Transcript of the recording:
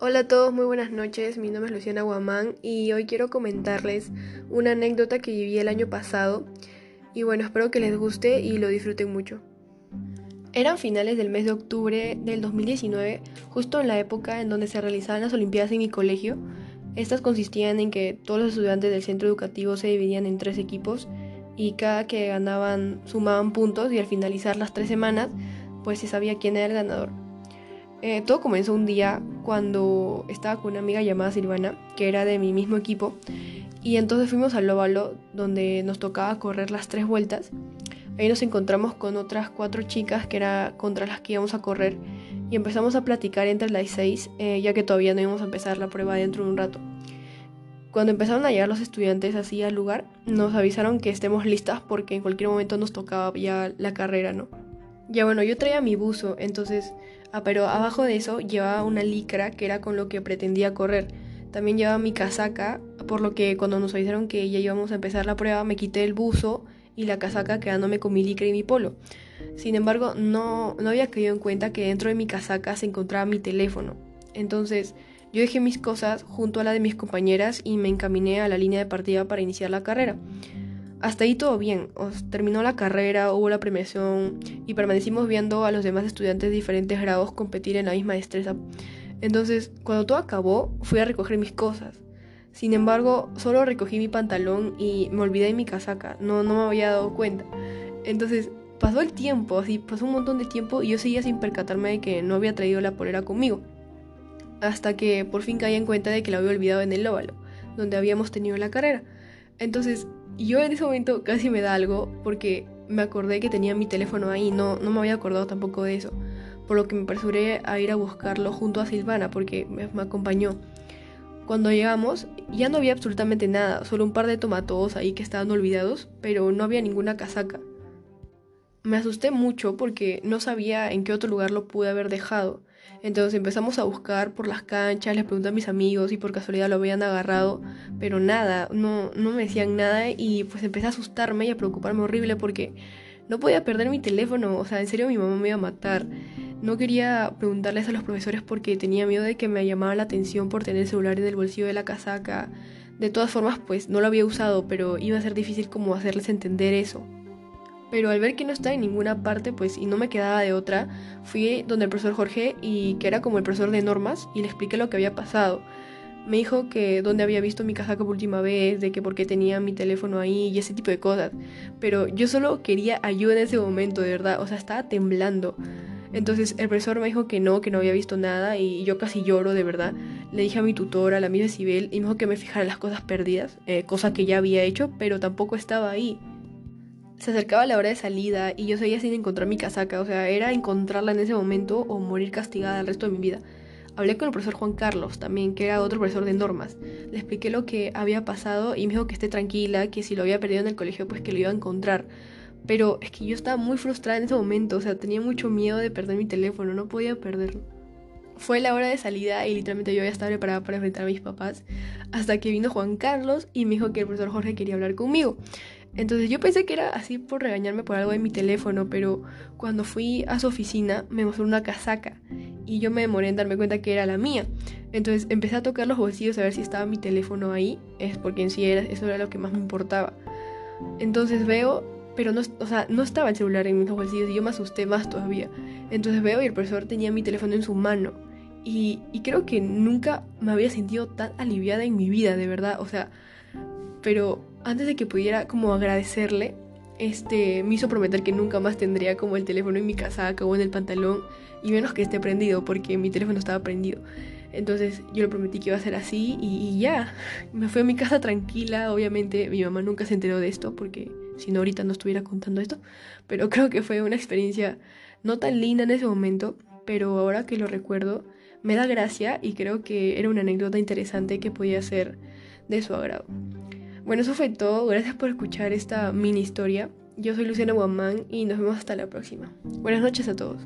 Hola a todos, muy buenas noches. Mi nombre es Luciana Guamán y hoy quiero comentarles una anécdota que viví el año pasado. Y bueno, espero que les guste y lo disfruten mucho. Eran finales del mes de octubre del 2019, justo en la época en donde se realizaban las Olimpiadas en mi colegio. Estas consistían en que todos los estudiantes del centro educativo se dividían en tres equipos y cada que ganaban sumaban puntos y al finalizar las tres semanas pues se sabía quién era el ganador. Eh, todo comenzó un día cuando estaba con una amiga llamada Silvana, que era de mi mismo equipo, y entonces fuimos al óvalo donde nos tocaba correr las tres vueltas. Ahí nos encontramos con otras cuatro chicas que era contra las que íbamos a correr y empezamos a platicar entre las seis, eh, ya que todavía no íbamos a empezar la prueba dentro de un rato. Cuando empezaron a llegar los estudiantes así al lugar, nos avisaron que estemos listas porque en cualquier momento nos tocaba ya la carrera, ¿no? Ya bueno, yo traía mi buzo, entonces, ah, pero abajo de eso llevaba una licra que era con lo que pretendía correr. También llevaba mi casaca, por lo que cuando nos avisaron que ya íbamos a empezar la prueba, me quité el buzo y la casaca quedándome con mi licra y mi polo. Sin embargo, no, no había caído en cuenta que dentro de mi casaca se encontraba mi teléfono. Entonces, yo dejé mis cosas junto a la de mis compañeras y me encaminé a la línea de partida para iniciar la carrera. Hasta ahí todo bien, terminó la carrera, hubo la premiación y permanecimos viendo a los demás estudiantes de diferentes grados competir en la misma destreza. Entonces, cuando todo acabó, fui a recoger mis cosas. Sin embargo, solo recogí mi pantalón y me olvidé de mi casaca, no, no me había dado cuenta. Entonces, pasó el tiempo, así pasó un montón de tiempo y yo seguía sin percatarme de que no había traído la polera conmigo. Hasta que por fin caí en cuenta de que la había olvidado en el óvalo, donde habíamos tenido la carrera. Entonces, yo en ese momento casi me da algo porque me acordé que tenía mi teléfono ahí, no, no me había acordado tampoco de eso, por lo que me apresuré a ir a buscarlo junto a Silvana porque me, acompañó. Cuando llegamos ya no había absolutamente nada, solo un par de tomatos ahí que estaban olvidados, pero no había ninguna casaca. Me asusté mucho porque no sabía en qué otro lugar lo pude haber dejado. Entonces empezamos a buscar por las canchas, les pregunté a mis amigos y por casualidad lo habían agarrado, pero nada, no, no me decían nada y pues empecé a asustarme y a preocuparme horrible porque no podía perder mi teléfono, o sea, en serio mi mamá me iba a matar. No quería preguntarles a los profesores porque tenía miedo de que me llamara la atención por tener el celular en el bolsillo de la casaca. De todas formas, pues no lo había usado, pero iba a ser difícil como hacerles entender eso. Pero al ver que no estaba en ninguna parte, pues y no me quedaba de otra, fui donde el profesor Jorge y que era como el profesor de normas y le expliqué lo que había pasado. Me dijo que dónde había visto mi casaca por última vez, de que por qué tenía mi teléfono ahí y ese tipo de cosas. Pero yo solo quería ayuda en ese momento, de verdad, o sea, estaba temblando. Entonces el profesor me dijo que no, que no había visto nada y yo casi lloro, de verdad. Le dije a mi tutora, la amiga Sibel, y me dijo que me fijara las cosas perdidas, eh, cosa que ya había hecho, pero tampoco estaba ahí. Se acercaba la hora de salida y yo seguía sin encontrar mi casaca, o sea, era encontrarla en ese momento o morir castigada el resto de mi vida. Hablé con el profesor Juan Carlos también, que era otro profesor de normas. Le expliqué lo que había pasado y me dijo que esté tranquila, que si lo había perdido en el colegio, pues que lo iba a encontrar. Pero es que yo estaba muy frustrada en ese momento, o sea, tenía mucho miedo de perder mi teléfono, no podía perderlo. Fue la hora de salida y literalmente yo ya estaba preparada para enfrentar a mis papás, hasta que vino Juan Carlos y me dijo que el profesor Jorge quería hablar conmigo. Entonces yo pensé que era así por regañarme por algo de mi teléfono, pero cuando fui a su oficina me mostró una casaca y yo me demoré en darme cuenta que era la mía. Entonces empecé a tocar los bolsillos a ver si estaba mi teléfono ahí, es porque en sí era, eso era lo que más me importaba. Entonces veo, pero no, o sea, no estaba el celular en mis bolsillos y yo me asusté más todavía. Entonces veo y el profesor tenía mi teléfono en su mano. Y, y creo que nunca me había sentido tan aliviada en mi vida, de verdad. O sea, pero antes de que pudiera como agradecerle, este, me hizo prometer que nunca más tendría como el teléfono en mi casaca o en el pantalón, y menos que esté prendido, porque mi teléfono estaba prendido. Entonces yo le prometí que iba a ser así y, ya, me fui a mi casa tranquila, obviamente mi mamá nunca se enteró de esto, porque si no ahorita no estuviera contando esto, pero creo que fue una experiencia no tan linda en ese momento, pero ahora que lo recuerdo, me da gracia y creo que era una anécdota interesante que podía ser de su agrado. Bueno, eso fue todo. Gracias por escuchar esta mini historia. Yo soy Luciana Guamán y nos vemos hasta la próxima. Buenas noches a todos.